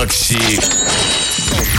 Макси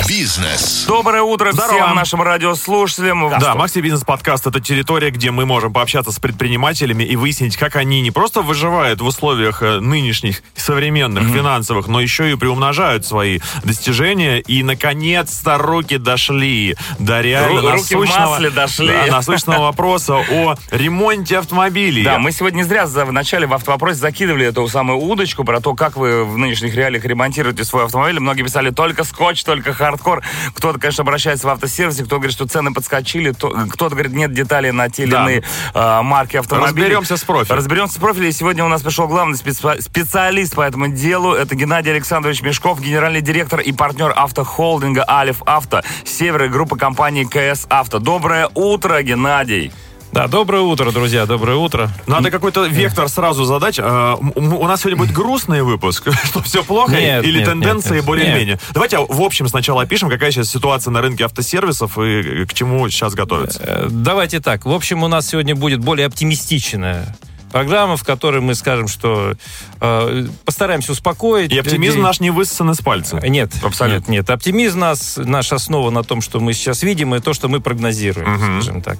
Бизнес. Доброе утро Здорово. всем нашим радиослушателям. Да, Макси Бизнес Подкаст это территория, где мы можем пообщаться с предпринимателями и выяснить, как они не просто выживают в условиях э, нынешних современных финансовых, но еще и приумножают свои достижения. И наконец-то руки дошли до реально Ру- руки в насущного, масле дошли. да, насущного вопроса о ремонте автомобилей. Да, мы сегодня не зря за- в начале в автовопросе закидывали эту самую удочку про то, как вы в нынешних реалиях ремонтируете свой автомобиль. Многие писали только скотч, только хардкор. Кто-то, конечно, обращается в автосервисе, кто говорит, что цены подскочили, то- кто-то говорит, нет деталей на те или Да. иные а, марки автомобилей. Разберемся с профилем. Разберемся с профилем. И сегодня у нас пришел главный специ- специалист по этому делу. Это Геннадий Александрович Мешков, генеральный директор и партнер автохолдинга «Алиф Авто», север и группа компании КС Авто. Доброе утро, Геннадий. Да, доброе утро, друзья, доброе утро. Надо какой-то вектор сразу задать. Э, У нас сегодня будет грустный выпуск, что все плохо, Нет, или нет, тенденции нет, более-менее. Давайте в общем сначала опишем, какая сейчас ситуация на рынке автосервисов и к чему сейчас готовится. Э, Давайте так. В общем, у нас сегодня будет более оптимистичная программа, в которой мы скажем, что э, постараемся успокоить. И оптимизм людей. наш не высосан из пальца. Нет, Абсолютно. нет, нет. Оптимизм нас, наш основа на том, что мы сейчас видим, и то, что мы прогнозируем, скажем так.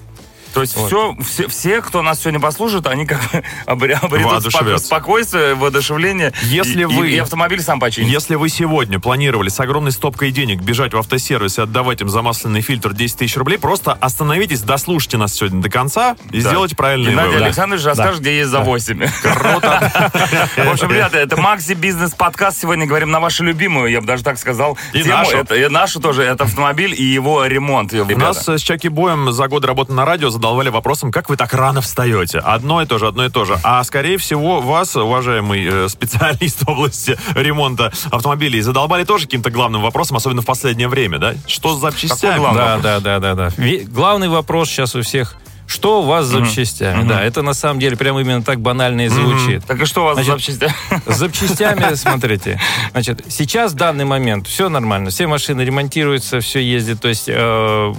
То есть Вот. все, все, все, кто нас сегодня послушает, они как бы обре- обретут споко- спокойствие, воодушевление. Если и, вы- И, и автомобиль сам починит. Если вы сегодня планировали с огромной стопкой денег бежать в автосервис и отдавать им за масляный фильтр 10 тысяч рублей, просто остановитесь, дослушайте нас сегодня до конца и Да. сделайте правильные Геннадий выводы. Александрович расскажет, где есть за 8. Круто. В общем, ребята, это Макси Бизнес Подкаст. Сегодня говорим на вашу любимую, я бы даже так сказал, И тему. нашу. Это, и нашу тоже. Это автомобиль и его ремонт. И нас с Чаки Боем за годы работы на радио задолбали вопросом, как вы так рано встаете? Одно и то же, одно и то же. А скорее всего вас, уважаемый э, специалист в области ремонта автомобилей, задолбали тоже каким-то главным вопросом, особенно в последнее время, да? Что с запчастями? главный? Да, вопрос. да, да, да, да. Ви- Главный вопрос сейчас у всех, что у вас с запчастями? Да, это на самом деле прямо именно так банально и звучит. Так и что у вас Значит, за запчасти? С запчастями, смотрите, значит, сейчас в данный момент все нормально, все машины ремонтируются, все ездит, то есть э,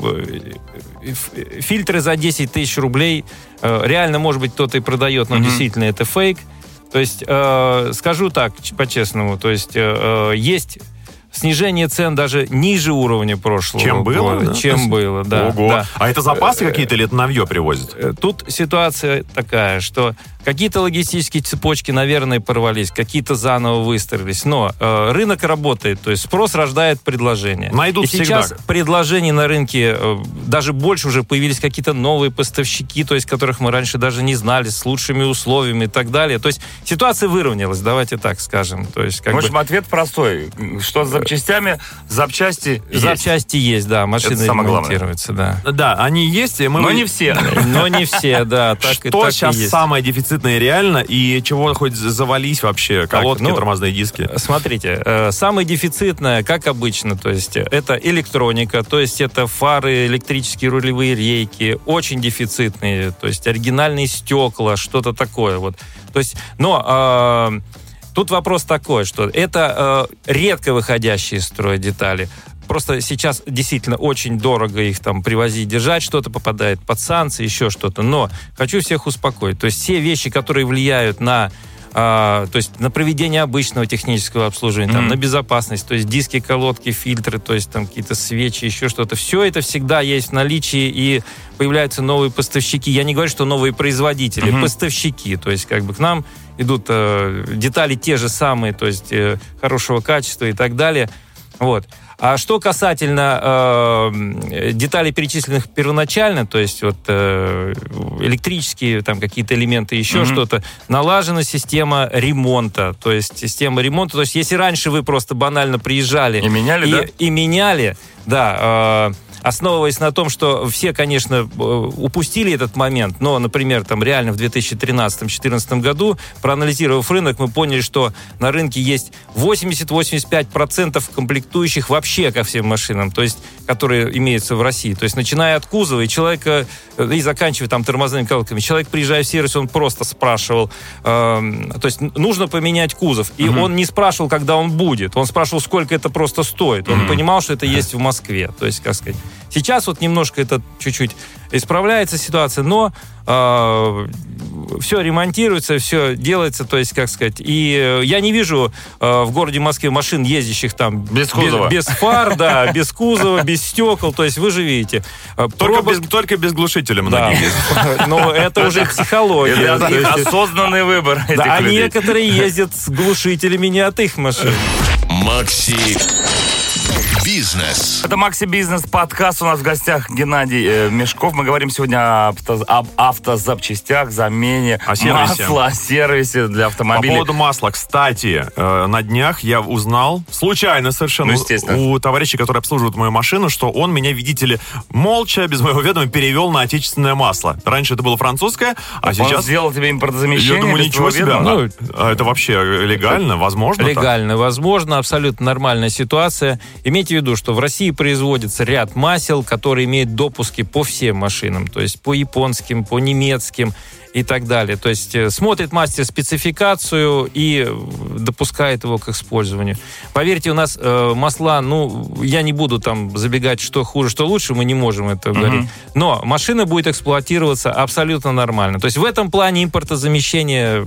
фильтры за 10 тысяч рублей, э, реально, может быть, кто-то и продает, но действительно это фейк. То есть, э, скажу так, по-честному, то есть э, э, есть снижение цен даже ниже уровня прошлого Чем было, года, да? чем было, да. Ого. да. А это запасы какие-то или это навье привозят? Э, Тут ситуация такая, что какие-то логистические цепочки, наверное, порвались, какие-то заново выстроились, но э, рынок работает, то есть спрос рождает предложение. Найдут И сейчас всегда. предложений на рынке э, даже больше уже появились какие-то новые поставщики, то есть которых мы раньше даже не знали, с лучшими условиями и так далее. То есть ситуация выровнялась, давайте так скажем. То есть как В бы общем, ответ простой. Что с запчастями? Запчасти есть. запчасти есть, да, машины Это самое ремонтируются, да. Да, они есть, и мы... Но не все. Но не все, да, так, Что так сейчас есть. самое дефицитное реально и чего хоть завались вообще? Колодки, ну, тормозные диски? Смотрите, э, самое дефицитное, как обычно, то есть э, это электроника, то есть это фары, электрические рулевые рейки, очень дефицитные, то есть оригинальные стекла, что-то такое вот. То есть, но э, тут вопрос такой, что это э, редко выходящие из строя детали. Просто сейчас действительно очень дорого их там привозить, держать, что-то попадает под санкции, еще что-то. Но хочу всех успокоить. То есть все вещи, которые влияют на а, то есть на проведение обычного технического обслуживания, там, Мгм. на безопасность, то есть диски, колодки, фильтры, то есть там какие-то свечи, еще что-то. Все это всегда есть в наличии, и появляются новые поставщики. Я не говорю, что новые производители, Мгм. поставщики. То есть как бы к нам идут э, детали те же самые, то есть э, хорошего качества и так далее. Вот. А что касательно э, деталей, перечисленных первоначально, то есть вот э, электрические там какие-то элементы, еще Мгм. что-то, налажена система ремонта, то есть система ремонта. То есть если раньше вы просто банально приезжали И меняли, и, да? и меняли, да, э, основываясь на том, что все, конечно, э, упустили этот момент, но, например, там реально в 2013-2014 году, проанализировав рынок, мы поняли, что на рынке есть 80-85% комплектующих вообще ко всем машинам, то есть, которые имеются в России. То есть, начиная от кузова и человека, э, и заканчивая там тормозными колодками. Человек, приезжая в сервис, он просто спрашивал, эм, то есть, нужно поменять кузов. И он не спрашивал, когда он будет. Он спрашивал, сколько это просто стоит. Он понимал, что это есть в Москве. То есть, как сказать, Сейчас вот немножко это чуть-чуть исправляется ситуация, но э, все ремонтируется, все делается, то есть, как сказать, и э, я не вижу э, в городе Москве машин, ездящих там Без кузова. без, фар, да, без кузова, без стекол, то есть вы же видите. э, Только, пробок- без, только без глушителя да. многие ездят. Но это уже психология. Это То их осознанный выбор этих да, а некоторые ездят с глушителями не от их машин. Макси Бизнес. Это Макси Бизнес подкаст. У нас в гостях Геннадий э, Мешков. Мы говорим сегодня об, авто- об автозапчастях, замене О сервисе. масла, о сервисе для По автомобилей. поводу масла, кстати, э, на днях я узнал, случайно совершенно, Ну, естественно. у товарища, который обслуживает мою машину, что он меня, видите ли, молча, без моего ведома, перевел на отечественное масло. Раньше это было французское, а Он сейчас... сделал тебе импортозамещение. Я думаю, ничего себе. а это вообще легально? Возможно? так? Легально, возможно, абсолютно нормальная ситуация. Имейте в виду, что в России производится ряд масел, которые имеют допуски по всем машинам, то есть по японским, по немецким и так далее. То есть э, смотрит мастер спецификацию и э, допускает его к использованию. Поверьте, у нас э, масла, ну, я не буду там забегать, что хуже, что лучше, мы не можем это говорить. Но машина будет эксплуатироваться абсолютно нормально. То есть в этом плане импортозамещение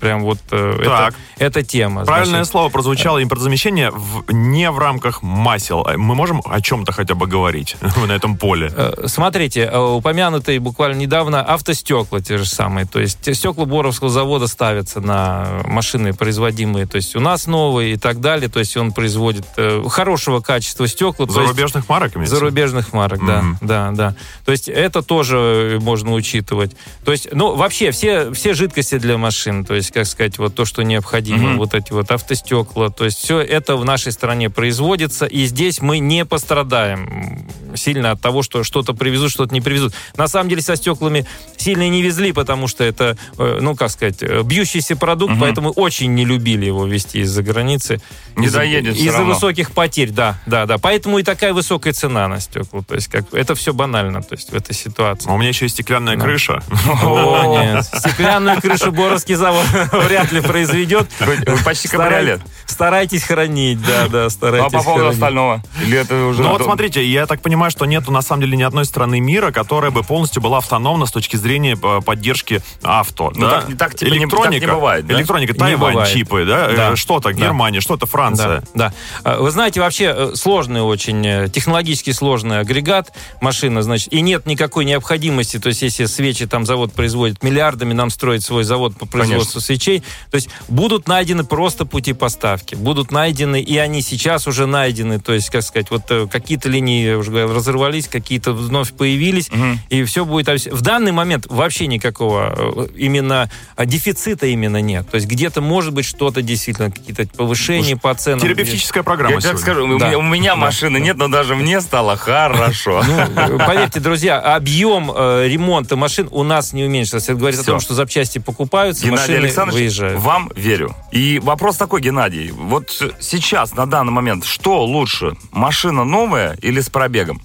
прям вот э, это, Так. это тема. Правильное Значит, слово прозвучало импортозамещение в, не в рамках масел. А Мы можем о чем-то хотя бы говорить на этом поле? Э, Смотрите, упомянутые буквально недавно автостекла те же самые. То есть те стекла Боровского завода ставятся на машины производимые. То есть у нас новые и так далее. То есть он производит э, хорошего качества стекла. то есть Зарубежных марок имеется? Зарубежных марок, да, Мгм. да, да. То есть это тоже можно учитывать. То есть, ну, вообще все, все жидкости для машин, то есть, как сказать, вот то, что необходимо, Мгм. вот эти вот автостекла, то есть все это в нашей стране производится, и здесь мы не пострадаем сильно от того, что что-то привезут, что-то не привезут. На самом деле со стеклами сильно не везли, потому что это, э, ну, как сказать, э, бьющийся продукт, Мгм. поэтому очень не любили его везти из-за границы. Не Из-за- доедет Из-за высоких потерь, да, да, да. Поэтому и такая высокая цена на стекла. То есть как это все банально, то есть в этой ситуации. А У меня еще есть стеклянная Да. крыша. О, нет. Стеклянную крышу Боровский завод вряд ли произведет. Вы- почти кабриолет. Старайтесь хранить, да, да, Ну, а старайтесь по поводу хранить. остального? Или это уже... Ну вот смотрите, я так понимаю, что нету на самом деле ни одной страны мира, которая бы полностью была автономна с точки зрения э, поддержки авто. Ну, да? так- так, типа, не- электроника, так не бывает, да? электроника, Не Тайвань, бывает. чипы, да, э, Да. что-то Да. Германия, что-то Франция. Да, да. А, Вы знаете, вообще э, сложный очень, э, технологически сложный агрегат машина, значит, и нет никакой необходимости, то есть если свечи там завод производит миллиардами, нам строить свой завод по производству свечей, то есть будут найдены просто пути поставки, будут найдены, и они сейчас уже найдены, то есть, как сказать, вот э, какие-то линии, я уже говорил, разорвались, какие-то вновь появились, Мгм. и все будет... В данный момент вообще никакого э, именно а, дефицита именно нет. То есть где-то может быть что-то действительно, какие-то повышения по ценам. Терапевтическая Я программа так сегодня. скажу, у Да. меня- у меня машины нет, но даже мне стало хорошо. Ну, поверьте, друзья, объем э, ремонта машин у нас не уменьшился. Это говорит о том, что запчасти покупаются, Геннадий машины Александрович, выезжают. вам верю. И вопрос такой, Геннадий. Вот сейчас, на данный момент, что лучше? Машина новая или с пробегом?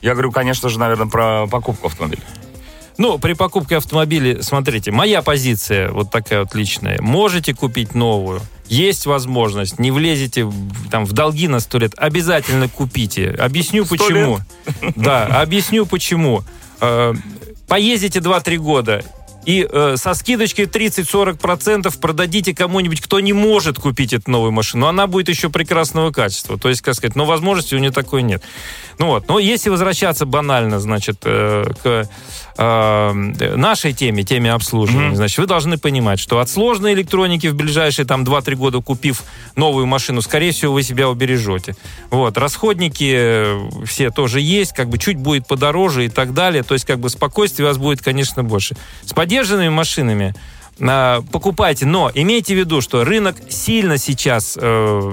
Я говорю, конечно же, наверное, про покупку автомобиля. Ну, при покупке автомобиля, смотрите, моя позиция вот такая вот личная. Можете купить новую, есть возможность, не влезете там, в долги на сто лет, обязательно купите. Объясню почему. Да, объясню почему. Э, Поездите 2-3 года, и э, со скидочкой 30-40% продадите кому-нибудь, кто не может купить эту новую машину. Она будет еще прекрасного качества. То есть, как сказать, но возможности у нее такой нет. Ну вот. Но если возвращаться банально, значит, э, к э, нашей теме, теме обслуживания, Мгм. значит, вы должны понимать, что от сложной электроники в ближайшие там 2-3 года, купив новую машину, скорее всего, вы себя убережете. Вот. Расходники э, все тоже есть, как бы чуть будет подороже и так далее. То есть, как бы спокойствие у вас будет, конечно, больше. С поддержанными машинами покупайте, но имейте в виду, что рынок сильно сейчас, э,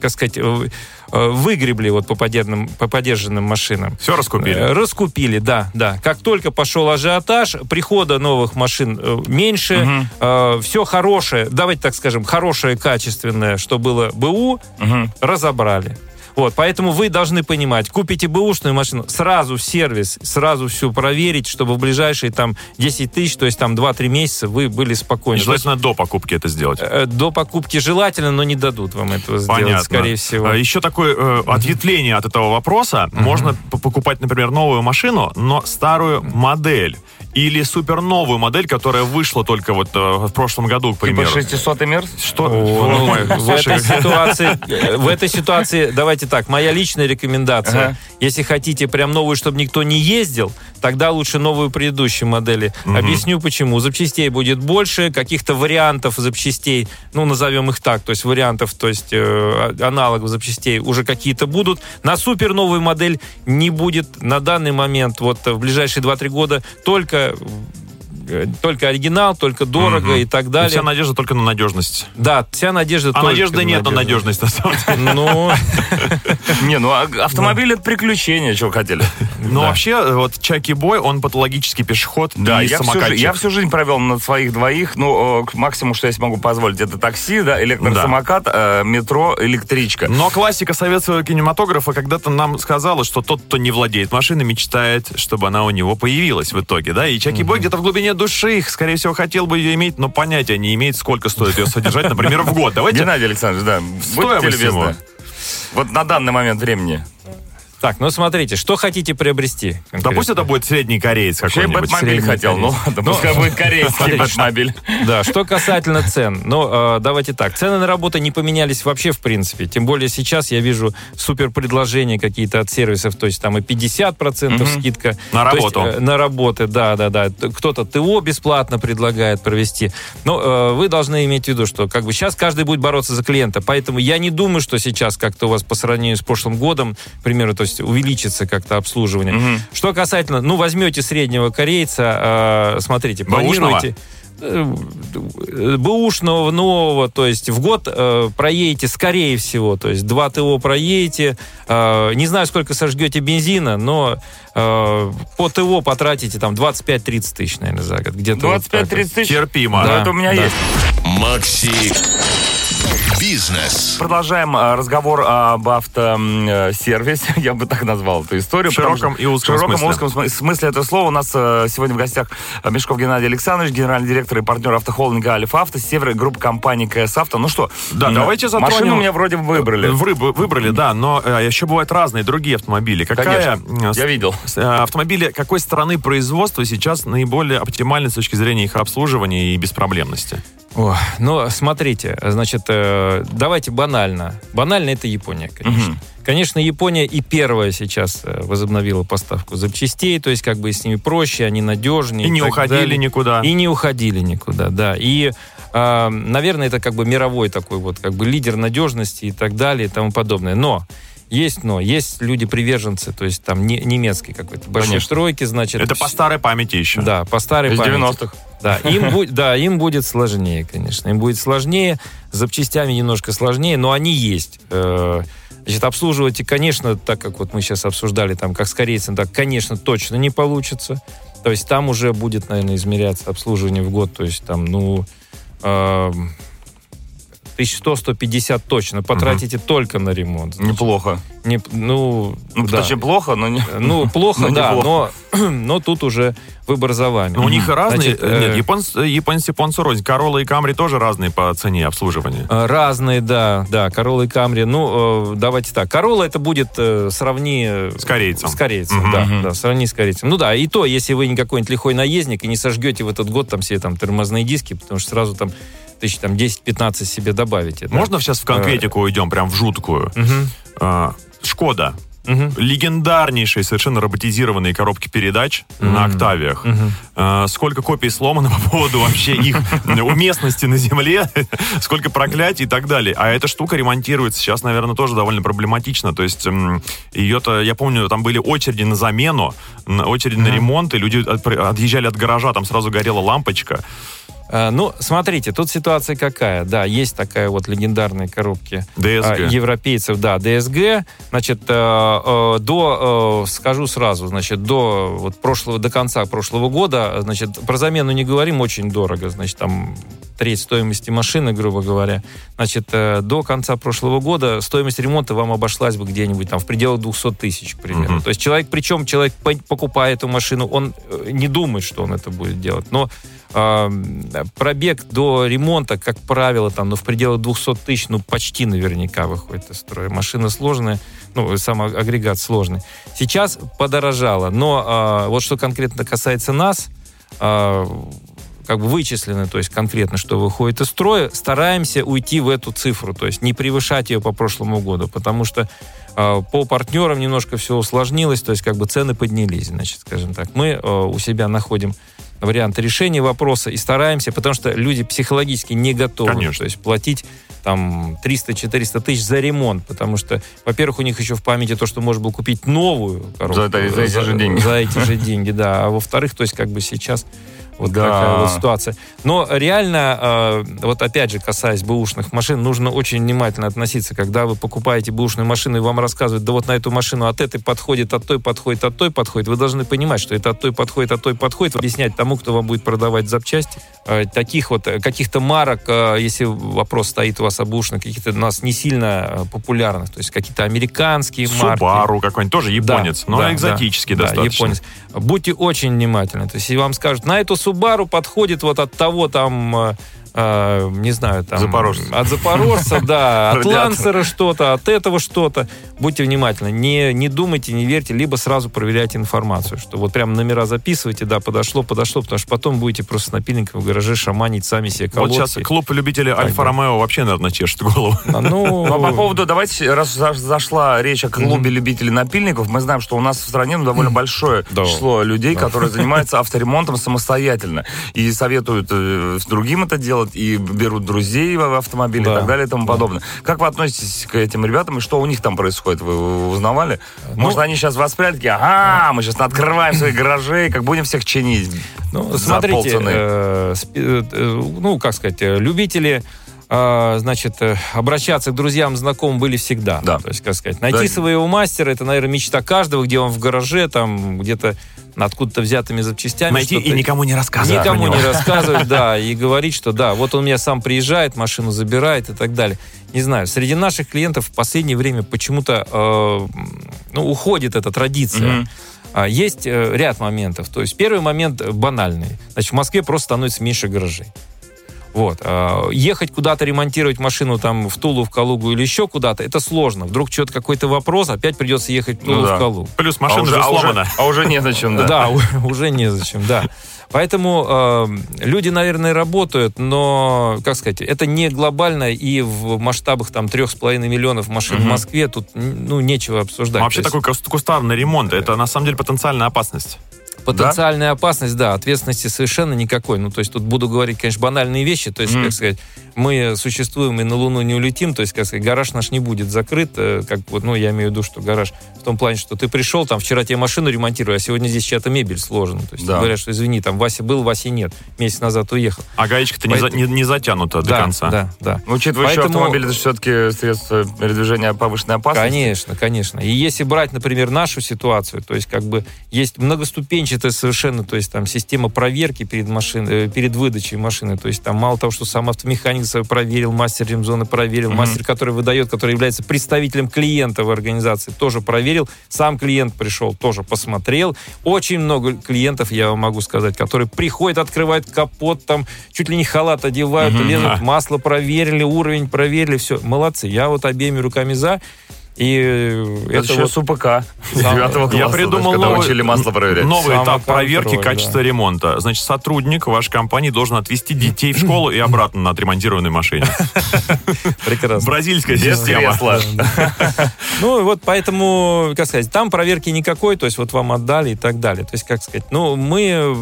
как сказать, э, э, выгребли вот по, подержанным, по подержанным машинам. Все раскупили. Э, Раскупили, да, да. Как только пошел ажиотаж, прихода новых машин э, меньше, Мгм. все хорошее, давайте так скажем, хорошее, качественное, что было БУ, Мгм. разобрали. Вот, поэтому вы должны понимать, купите бэушную машину, сразу в сервис, сразу все проверить, чтобы в ближайшие там 10 тысяч, то есть там 2-3 месяца вы были спокойны. Желательно до покупки это сделать. Э, До покупки желательно, но не дадут вам этого сделать, Понятно. скорее всего. А, Еще такое э, ответвление от этого вопроса. Можно п- покупать, например, новую машину, но старую модель. Или суперновую модель, которая вышла только вот э, в прошлом году, к Типа примеру. 600 мир? Что? О, ну, в, слушай, этой ситуации, э, в этой ситуации, давайте так, моя личная рекомендация. Ага. Если хотите прям новую, чтобы никто не ездил, тогда лучше новую предыдущей модели. Объясню почему. Запчастей будет больше, каких-то вариантов запчастей, ну, назовем их так, то есть вариантов, то есть э, аналогов запчастей уже какие-то будут. На супер новую модель не будет на данный момент, вот в ближайшие 2-3 года, только только оригинал, только дорого Мгм. и так И далее. Вся надежда только на надежность. Да, вся надежда А только надежды нет на надежность, на самом деле. Ну, Не, ну а автомобиль это приключение, чего хотели. Но вообще, э, вот Чаки Бой, он патологический пешеход Да, и я всю, жизнь провел на своих двоих. Ну, э, максимум, что я себе могу позволить, это такси, да, электросамокат, э, метро, электричка. Но классика советского кинематографа когда-то нам сказала, что тот, кто не владеет машиной, мечтает, чтобы она у него появилась в итоге, да? И Чаки Бой где-то в глубине души, скорее всего, хотел бы ее иметь, но понятия не имеет, сколько стоит ее содержать, например, в год. Давайте Геннадий Александрович, да, Стоимость его. Вот на данный момент времени. Так, ну смотрите, что хотите приобрести? Да конкретно? пусть это будет средний кореец Вообще я какой-нибудь. Бэтмобиль средний хотел, ну ладно, пускай будет корейский Бэтмобиль. Да, что касательно цен. Ну, э, давайте так. Цены на работу не поменялись вообще в принципе. Тем более сейчас я вижу супер предложения какие-то от сервисов. То есть там и 50% скидка. На работу. э, на работы, да, да, да. Кто-то ТО бесплатно предлагает провести. Но э, вы должны иметь в виду, что как бы сейчас каждый будет бороться за клиента. Поэтому я не думаю, что сейчас как-то у вас по сравнению с прошлым годом, к примеру, то есть увеличится как-то обслуживание. Что касательно, ну, возьмете среднего корейца, э, смотрите, Бэушного? планируете... э, Бэушного, нового, то есть в год э, проедете, скорее всего, то есть два ТО проедете, э, не знаю, сколько сожгете бензина, но э, по ТО потратите там 25-30 тысяч, наверное, за год. Где-то вот так вот. 25-30 тысяч. Терпимо. Да. это у меня да. есть. Макси Бизнес. Продолжаем а, разговор об автосервисе, я бы так назвал эту историю. В широком и узком в широком смысле. узком см- смысле этого слова. У нас э, сегодня в гостях э, Мешков Геннадий Александрович, генеральный директор и партнер автохолдинга Альф Авто, север группы компании КС Авто. Ну что, Да, м, давайте затронем... Машину у меня вроде бы выбрали. Выб- выбрали, да, но э, еще бывают разные другие автомобили. Какая, Конечно, э, я видел. э, автомобили какой страны производства сейчас наиболее оптимальны с точки зрения их обслуживания и беспроблемности? О, ну, смотрите, значит, э, давайте банально. Банально это Япония, конечно. Конечно, Япония и первая сейчас э, возобновила поставку запчастей, то есть как бы с ними проще, они надежнее. И не так уходили далее. никуда. И не уходили никуда, да. И, э, наверное, это как бы мировой такой вот как бы лидер надежности и так далее и тому подобное. Но есть но, есть люди-приверженцы, то есть там не- немецкие какой-то большой Конечно. стройки, значит. Это по старой памяти еще. Да, по старой Из памяти. 90-х. Да, им, будет, да, им будет сложнее, конечно. Им будет сложнее, с запчастями немножко сложнее, но они есть. Э, Значит, обслуживать, и, конечно, так как вот мы сейчас обсуждали, там, как с корейцем, так, конечно, точно не получится. То есть там уже будет, наверное, измеряться обслуживание в год. То есть там, ну, э, 1100-150 точно. Потратите только на ремонт. Значит, Неплохо. не- ну, Ну, да. точнее, плохо, но не... Ну, плохо, Ну, да, неплохо. но, но тут уже выбор за вами. Но у них разные. Значит, э, Нет, японцы, японцы, японцы рознь. Королла и Камри тоже разные по цене обслуживания. Э, Разные, да, да, Королла и Камри. Ну, э, давайте так. Королла это будет э, сравни... э, С корейцем. С корейцем, Мгм. да, да, сравни с корейцем. Ну да, и то, если вы не какой-нибудь лихой наездник и не сожгете в этот год там все там тормозные диски, потому что сразу там тысяч там 10-15 себе добавите. да. Можно сейчас в конкретику уйдем, прям в жуткую? А, Шкода. мгм, Легендарнейшие совершенно роботизированные коробки передач на Мгм. октавиях. А, Сколько копий сломано по поводу вообще их уместности на земле, сколько проклятий и так далее. А эта штука ремонтируется сейчас, наверное, тоже довольно проблематично. То есть ее-то, я помню, там были очереди на замену, на- очереди на ремонт, и люди отъезжали от гаража, там сразу горела лампочка. А, Ну, смотрите, тут ситуация какая. Да, есть такая вот легендарные коробки ДСГ. а, европейцев, да, ДСГ. Значит, э, э, до, э, скажу сразу, значит, до вот прошлого, до конца прошлого года, значит, про замену не говорим, очень дорого, значит, там треть стоимости машины, грубо говоря, значит, э, до конца прошлого года стоимость ремонта вам обошлась бы где-нибудь там в пределах 200 тысяч, к примеру. Мгм. То есть человек, причем человек, по- покупая эту машину, он э, не думает, что он это будет делать. Но э, пробег до ремонта, как правило, там, ну, в пределах 200 тысяч, ну, почти наверняка выходит из строя. Машина сложная, ну, сам а- агрегат сложный. Сейчас подорожало, но э, вот что конкретно касается нас, э, как бы вычислены, то есть конкретно, что выходит из строя, стараемся уйти в эту цифру, то есть не превышать ее по прошлому году, потому что э, по партнерам немножко все усложнилось, то есть как бы цены поднялись, значит, скажем так. Мы э, у себя находим варианты решения вопроса и стараемся, потому что люди психологически не готовы, Конечно. то есть платить там 300-400 тысяч за ремонт, потому что, во-первых, у них еще в памяти то, что можно было купить новую коробку. За это- за эти же деньги. За эти же деньги, да. А во-вторых, то есть как бы сейчас вот Да. такая вот ситуация. Но реально, э, вот опять же, касаясь бэушных машин, нужно очень внимательно относиться. Когда вы покупаете бэушную машину, и вам рассказывают, да вот на эту машину от этой подходит, от той подходит, от той подходит, вы должны понимать, что это от той подходит, от той подходит, объяснять тому, кто вам будет продавать запчасти. Э, Таких вот, э, каких-то марок, э, если вопрос стоит у вас о бэушных, каких-то у нас не сильно э, популярных, то есть какие-то американские марки. Субару какой-нибудь, тоже японец, Да, но да, экзотический да, достаточно. Да, японец. Будьте очень внимательны. То есть, если вам скажут, на эту Субару подходит вот от того там, э, э, не знаю, там... Запорожца. От Запорожца, да, от. Лансера что-то, от этого что-то. Будьте внимательны. Не, не думайте, не верьте, либо сразу проверяйте информацию, что вот прям номера записывайте, да, подошло, подошло, потому что потом будете просто с напильником в гараже шаманить сами себе Вот колодки. сейчас клуб любителей Так, Альфа да. Ромео вообще, наверное, чешет голову. А, Ну, Ну, а по поводу, давайте, раз за- зашла речь о клубе любителей напильников, мы знаем, что у нас в стране ну, довольно большое Да. число людей, которые занимаются авторемонтом самостоятельно. И советуют э, другим это делать, и берут друзей в автомобиле Да. и так далее и тому подобное. Как вы относитесь к этим ребятам, и что у них там происходит? Вы, вы узнавали? Ну, Может, они сейчас воспряли, такие, ага, мы сейчас открываем свои гаражи, как будем всех чинить Ну, за смотрите, полцены. э, э, э, ну, как сказать, э, любители э, значит, э, обращаться к друзьям, знакомым были всегда. Да. То есть, как сказать, найти Да. своего мастера, это, наверное, мечта каждого, где он в гараже, там, где-то откуда-то взятыми запчастями. Найти и никому не рассказывать. Никому не рассказывать, да, и говорить, что да, вот он меня сам приезжает, машину забирает и так далее. Не знаю, среди наших клиентов в последнее время почему-то э, ну, уходит эта традиция. А, Есть э, ряд моментов. То есть первый момент э, банальный. Значит, в Москве просто становится меньше гаражей. Вот. а, Ехать куда-то ремонтировать машину там в Тулу, в Калугу или еще куда-то, это сложно. Вдруг что-то какой-то вопрос, опять придется ехать в Тулу, Ну да. в Калугу. Плюс А машина уже, же а уже- сломана. а уже незачем, да. Да, уже незачем, да. Поэтому э, люди, наверное, работают, но, как сказать, это не глобально и в масштабах там трех с половиной миллионов машин в Мгм. Москве тут ну нечего обсуждать. Вообще То есть такой кус- кустарный ремонт, это на самом деле потенциальная опасность. Потенциальная опасность, да, ответственности совершенно никакой. Ну то есть тут буду говорить, конечно, банальные вещи. То есть, Мгм. как сказать, мы существуем и на Луну не улетим. То есть, как сказать, гараж наш не будет закрыт. э, Как вот, ну я имею в виду, что гараж в том плане, что ты пришел, там вчера тебе машину ремонтировали, а сегодня здесь чья-то мебель сложена. То есть Да. говорят, что извини, там Вася был, Васи нет. Месяц назад уехал. А гаечка-то не, за- Поэтому- не- не затянута до да, конца. Да, да. Ну, Учитывая, что Поэтому- автомобиль это все-таки средство передвижения повышенной опасности. Конечно, конечно. И если брать, например, нашу ситуацию, то есть как бы есть многоступенчатая совершенно, то есть там система проверки перед машиной, э, перед выдачей машины, то есть там мало того, что сам автомеханик проверил, мастер ремзоны проверил, Мгм. мастер, который выдает, который является представителем клиента в организации, тоже проверил, сам клиент пришел, тоже посмотрел. Очень много клиентов, я вам могу сказать, которые приходят, открывают капот, там чуть ли не халат одевают, Мгм. лезут, масло проверили, уровень проверили, все, молодцы. Я вот обеими руками за. И Это, это еще вот с УПК Сам- девятого класса, Я придумал есть, когда новый, учили масло проверять. новый этап Самоконтроль, проверки да. качества ремонта. Значит, сотрудник вашей компании должен отвезти детей в школу и обратно на отремонтированной машине. прекрасно. Бразильская система. Ну, вот поэтому, как сказать, там проверки никакой, то есть вот вам отдали и так далее. То есть, как сказать, ну, мы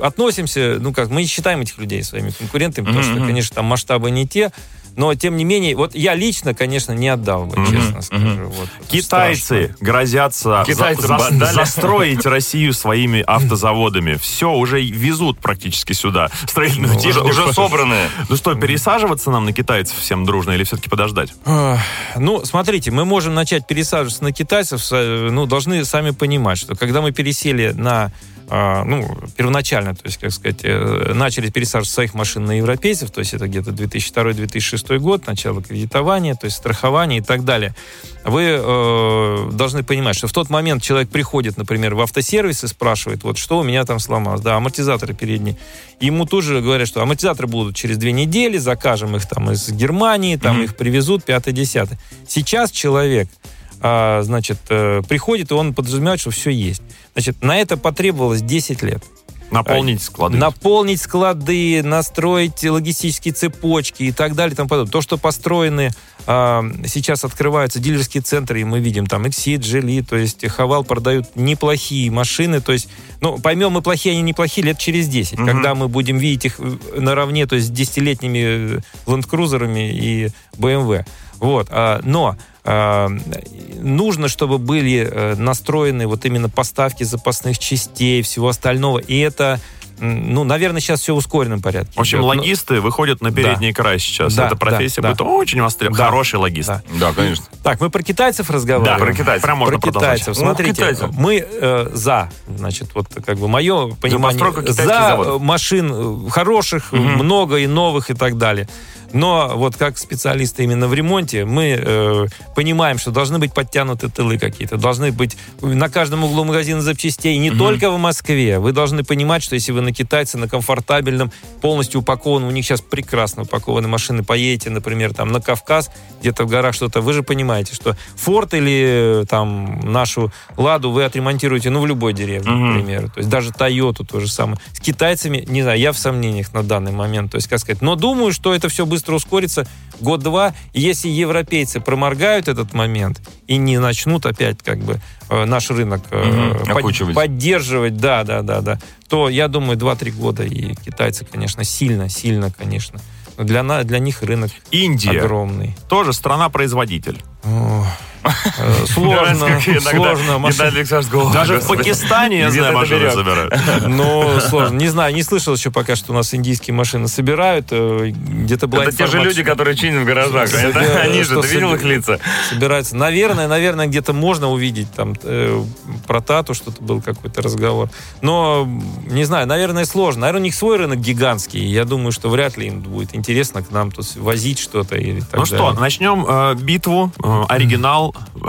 относимся, ну как, мы не считаем этих людей своими конкурентами, потому что, конечно, там масштабы не те, Но, тем не менее, вот я лично, конечно, не отдал бы, честно скажу. мгм. Вот, Китайцы грозятся Китайцам за- за- застроить Россию своими автозаводами. Все, уже везут практически сюда строительную Уже, технику. уже собраны. Ну что, пересаживаться нам на китайцев всем дружно или все-таки подождать? Ну, смотрите, мы можем начать пересаживаться на китайцев, э, ну, должны сами понимать, что когда мы пересели на а, ну, первоначально, то есть, как сказать, э, начали пересаживать своих машин на европейцев, то есть это где-то 2002-2006 год, начало кредитования, то есть страхования и так далее. Вы э, должны понимать, что в тот момент человек приходит, например, в автосервис и спрашивает, вот что у меня там сломалось, да, амортизаторы передние. Ему тут же говорят, что амортизаторы будут через две недели, закажем их там из Германии, там Мгм. их привезут, пятое-десятое. Сейчас человек а, значит, э, приходит, и он подразумевает, что все есть. Значит, на это потребовалось 10 лет. Наполнить склады. Наполнить склады, настроить логистические цепочки и так далее. и тому подобное. То, что построены, а, сейчас открываются дилерские центры, и мы видим там Exit, Жили, то есть Хавал продают неплохие машины. То есть, ну, поймем мы плохие, они неплохие лет через 10, Мгм. когда мы будем видеть их э, наравне, то есть с десятилетними ленд-крузерами и BMW. Вот. а, Но а, нужно, чтобы были э, настроены вот именно поставки запасных частей, всего остального. И это, ну, наверное, сейчас все в ускоренном порядке. В общем, идет. Ну, логисты выходят на передний край сейчас. Да, Эта профессия да, будет да. очень востребована. Да. Хороший логист. Да. Да, конечно. Так, мы про китайцев разговариваем. Да, про китайцев. Прям можно Про продолжать. китайцев. Ну, Смотрите, китайцев. мы э, за, значит, вот как бы мое понимание, за заводов. э, машин э, хороших, Мгм. много и новых и так далее. Но вот как специалисты именно в ремонте, мы э, понимаем, что должны быть подтянуты тылы какие-то, должны быть на каждом углу магазина запчастей, не Мгм. только в Москве. Вы должны понимать, что если вы на китайце, на комфортабельном, полностью упакован, у них сейчас прекрасно упакованы машины, поедете, например, там на Кавказ, где-то в горах что-то, вы же понимаете, что Форд или э, там нашу Ладу вы отремонтируете, ну, в любой деревне, Мгм. к примеру. То есть даже Тойоту то же самое. С китайцами, не знаю, я в сомнениях на данный момент, то есть, как сказать. Но думаю, что это все быстро ускорится год-два. Если европейцы проморгают этот момент и не начнут опять как бы э, наш рынок Мгм, под- поддерживать, да, да, да, да, то я думаю, 2-3 года и китайцы, конечно, сильно, сильно, конечно. Но для, на- для них рынок Индия. огромный. Тоже страна-производитель. О, э, Сложно, иногда сложно. говорит, Даже «Ой, в Пакистане, я знаю, машины берешь?» забирают. Ну, сложно. Не знаю, не слышал еще пока, что у нас индийские машины собирают. э, Где-то была Это те же люди, которые чинят в гаражах. Они же, ты видел их лица? собираются. Наверное, наверное, где-то можно увидеть там э, про Тату что-то был какой-то разговор. Но, не знаю, наверное, сложно. Наверное, у них свой рынок гигантский. Я думаю, что вряд ли им будет интересно к нам тут возить что-то или так Ну что, начнем э, битву э,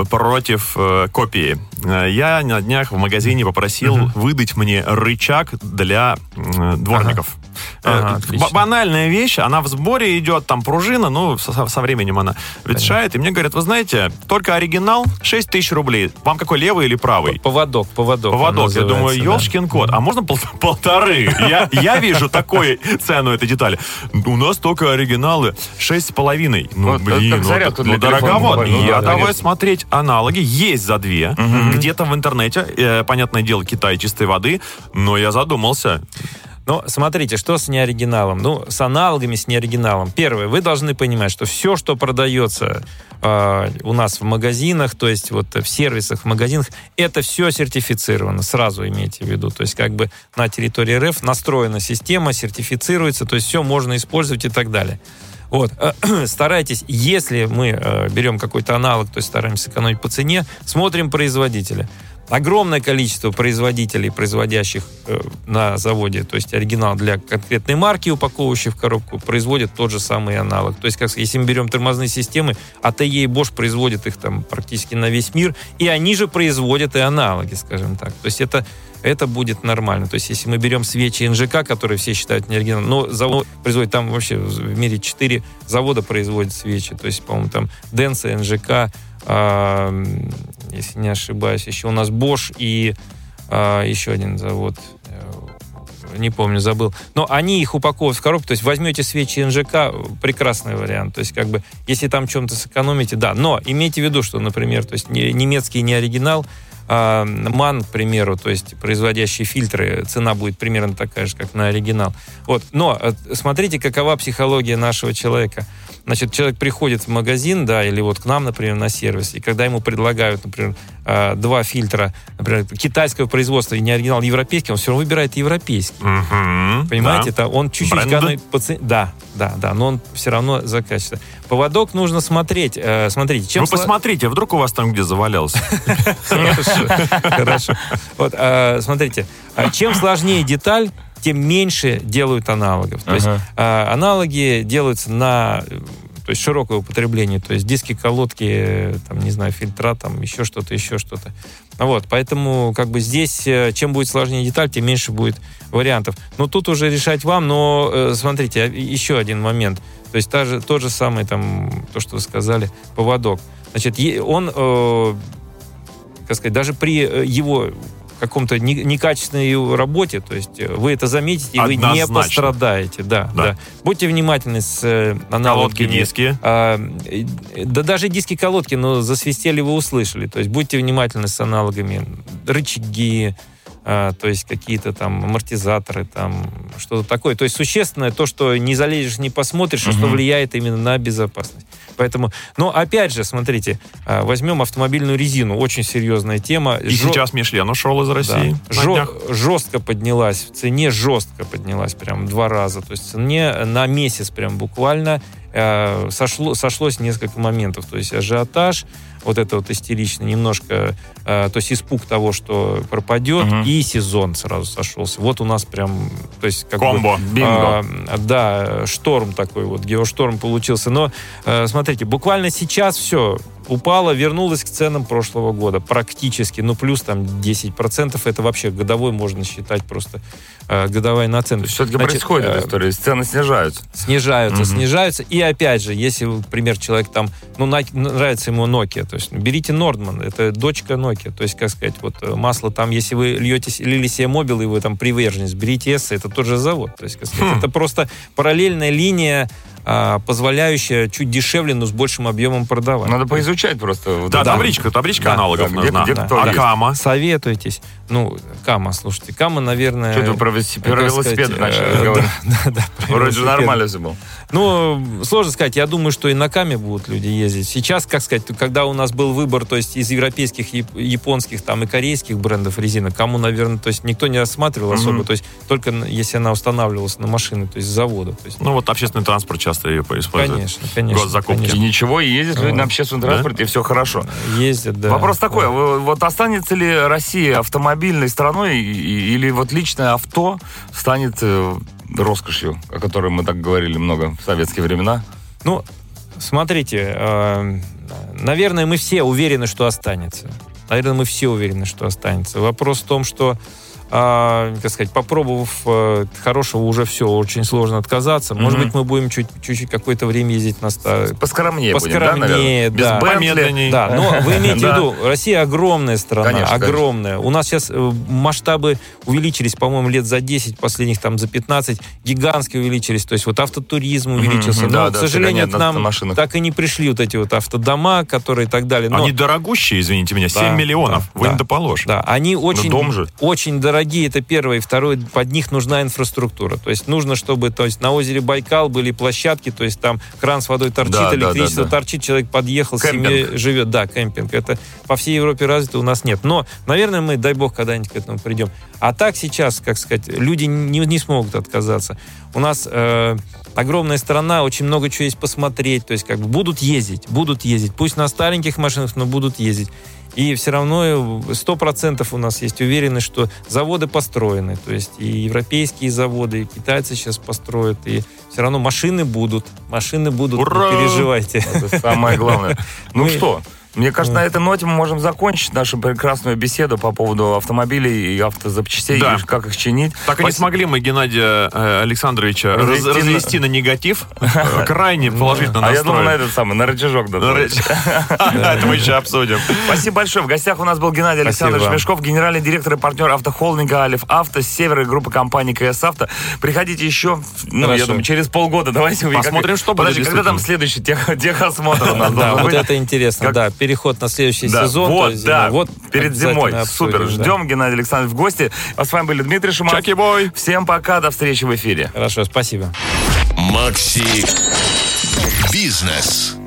против э, копии. Э, Я на днях в магазине попросил Мгм. выдать мне рычаг для э, дворников. Э, Ага, б- отлично. банальная вещь, она в сборе идет, там пружина, ну, со, со временем она ветшает. И мне говорят, вы знаете, только оригинал 6 тысяч рублей. Вам какой, левый или правый? Поводок, поводок. Поводок. Я думаю, называется, да. елшкин кот, а можно пол- полторы? Я, я вижу такой цену этой детали. У нас только оригиналы шесть с половиной. Ну, Вот, это блин, ну, ну, дороговато. Я да, давай конечно. Смотреть аналоги. Есть за две. Мгм. Где-то в интернете, э, понятное дело, Китай чистой воды, но я задумался. Ну, смотрите, что с неоригиналом? Ну, с аналогами, с неоригиналом. Первое, вы должны понимать, что все, что продается э, у нас в магазинах, то есть вот в сервисах, в магазинах, это все сертифицировано, сразу имейте в виду. То есть как бы на территории РФ настроена система, сертифицируется, то есть все можно использовать и так далее. Вот. Старайтесь, если мы э, берем какой-то аналог, то есть стараемся экономить по цене, смотрим производителя. Огромное количество производителей, производящих э, на заводе, то есть оригинал для конкретной марки, упаковывающий в коробку, производят тот же самый аналог. То есть, как, если мы берем тормозные системы, АТЕ и Bosch производят их там практически на весь мир, и они же производят и аналоги, скажем так. То есть это это будет нормально. То есть, если мы берем свечи НЖК, которые все считают не оригинальными, но завод производит, там вообще в мире 4 завода производят свечи. То есть, по-моему, там Денса, НЖК, если не ошибаюсь, еще у нас Bosch и а, еще один завод, э, не помню, забыл. Но они их упаковывают в коробку, то есть возьмете свечи НЖК, прекрасный вариант. То есть как бы, если там чем-то сэкономите, да. Но имейте в виду, что, например, то есть не- немецкий не оригинал, а, МАН, к примеру, то есть производящие фильтры, цена будет примерно такая же, как на оригинал. Вот. Но э, смотрите, какова психология нашего человека. Значит, человек приходит в магазин, да, или вот к нам, например, на сервис, и когда ему предлагают, например, э, два фильтра, например, китайского производства и не оригинал европейский, он все равно выбирает европейский. Мгм, Понимаете, да. это он чуть-чуть экономит по цене- Да, да, да, но он все равно за качество. Поводок нужно смотреть. э, смотрите, чем Вы сла- посмотрите, вдруг у вас там где завалялся. Хорошо, хорошо. Вот, а, смотрите, а чем сложнее деталь, тем меньше делают аналогов. То есть Ага. а, аналоги делаются на э, то есть широкое употребление, то есть диски, колодки, э, там, не знаю, фильтра, там, еще что-то, еще что-то. Вот, поэтому, как бы здесь, э, чем будет сложнее деталь, тем меньше будет вариантов. Но тут уже решать вам, но, э, смотрите, а, еще один момент. То есть та же, тот же самый, там, то, что вы сказали, поводок. Значит, он, э, как сказать, даже при э, его каком-то не- некачественной работе, то есть э, вы это заметите, и вы не пострадаете. Да, Да. да. Будьте внимательны с э, Колодки, аналогами. диски. А, э, да даже диски колодки, но засвистели вы услышали. То есть будьте внимательны с аналогами. Рычаги, то есть какие-то там амортизаторы, там что-то такое. То есть существенное то, что не залезешь, не посмотришь, и что влияет именно на безопасность. Поэтому, но опять же, смотрите, а, возьмем автомобильную резину, очень серьезная тема. И Жё- сейчас Мишлен ушел из России. да. Жё- жестко поднялась в цене, жестко поднялась прям два раза. То есть цене на месяц прям буквально э, сошло, сошлось несколько моментов. То есть ажиотаж, вот это вот истерично, немножко, э, то есть испуг того, что пропадет, Мгм. и сезон сразу сошелся. Вот у нас прям, то есть как бы, Комбо. Бинго. а, да, шторм такой вот, геошторм получился. Но э, смотрите, буквально сейчас все упало, вернулось к ценам прошлого года практически. Ну, плюс там 10%. Это вообще годовой можно считать просто э, годовая наценка. Все-таки Значит, происходит э, история, цены снижаются. снижаются, Мгм. снижаются. И опять же, если, например, человек там, ну, нравится ему Nokia, то есть берите Nordman, это дочка Nokia, то есть, как сказать, вот э, масло там, если вы льете, лили себе мобил, и вы там приверженец, берите S, это тот же завод. То есть, как сказать, Хм. это просто параллельная линия, позволяющая чуть дешевле, но с большим объемом продавать. Надо поизучать просто. Да, это. табличка, табличка Да, аналогов да, где- нужна. где кто а есть. Кама? Советуйтесь. Ну, Кама, слушайте, Кама, наверное... Что-то про велосипед, про сказать, велосипед начали э, говорить. Да, да, да, Вроде же нормально все было. Ну, сложно сказать. Я думаю, что и на Каме будут люди ездить. Сейчас, как сказать, когда у нас был выбор, то есть из европейских, яп- японских там и корейских брендов резины, Каму, наверное, то есть никто не рассматривал особо, то есть только если она устанавливалась на машины, то есть с завода. То есть, Ну вот общественный транспорт часто ее использует. конечно, конечно. Госзакупки. И конечно. ничего, и ездят люди Да. на общественном Да? транспорте, и все хорошо. Ездят, да. Вопрос такой, Да. вы- вот останется ли Россия автомобильной страной, и- и- или вот личное авто станет э, роскошью, о которой мы так говорили много в советские времена? Ну, смотрите, э, наверное, мы все уверены, что останется. Наверное, мы все уверены, что останется. Вопрос в том, что, э, как сказать, попробовав э, хорошего уже все, очень сложно отказаться. Может Мгм. быть, мы будем чуть- чуть-чуть какое-то время ездить на ста- Поскромнее, будем, да, Поскромнее, наверное? Без да. Бентли. Помедленней. Да, но вы имеете в Да. виду, Россия огромная страна, Конечно, конечно. огромная. У нас сейчас э, масштабы увеличились, по-моему, лет за 10, последних там за 15, гигантски увеличились. То есть вот автотуризм увеличился. Мгм, Но, да, к да, сожалению, к нам на так и не пришли вот эти вот автодома, которые и так далее. Но, Они дорогущие, извините меня, 7 Да, миллионов. да, Вы да. не доположь. да, они очень, дом же. очень дорогие, это первое. И второе, под них нужна инфраструктура. То есть нужно, чтобы то есть, на озере Байкал были площадки, то есть там кран с водой торчит, Да, да, электричество да, да. торчит, человек подъехал, семьей живет. Да, кемпинг. Это по всей Европе развито, у нас нет. Но, наверное, мы, дай бог, когда-нибудь к этому придем. А так сейчас, как сказать, люди не, не смогут отказаться. У нас э, огромная страна, очень много чего есть посмотреть. То есть как бы будут ездить, будут ездить. Пусть на стареньких машинах, но будут ездить. И все равно сто процентов у нас есть уверенность, что заводы построены. То есть и европейские заводы, и китайцы сейчас построят. И все равно машины будут. Машины будут, Ура! не переживайте. Это самое главное. Ну что, мне кажется, на этой ноте мы можем закончить нашу прекрасную беседу по поводу автомобилей и автозапчастей, Да. и как их чинить. Так и не смогли мы Геннадия э, Александровича раз- Развести развести, на- на негатив. Крайне положительно А я думал, на этот самый, на рычажок. рыч- Это мы еще обсудим. Спасибо большое. В гостях у нас был Геннадий Александрович. Мешков, генеральный директор и партнер автохолдинга Алиф Авто, с севера и группы компании КС Авто. Приходите еще, ну, я думаю, через полгода. Давайте. Посмотрим, что будет, Подожди, когда там следующий тех- техосмотр у нас вот это интересно, да. Переход на следующий Да, сезон. вот, есть да. Вот перед зимой. обсудим, Супер. да. Ждем Геннадия Александрович в гости. А с вами были Дмитрий Шумак. Чаки-бой. Всем пока, до встречи в эфире. Хорошо, спасибо. Макси Бизнес.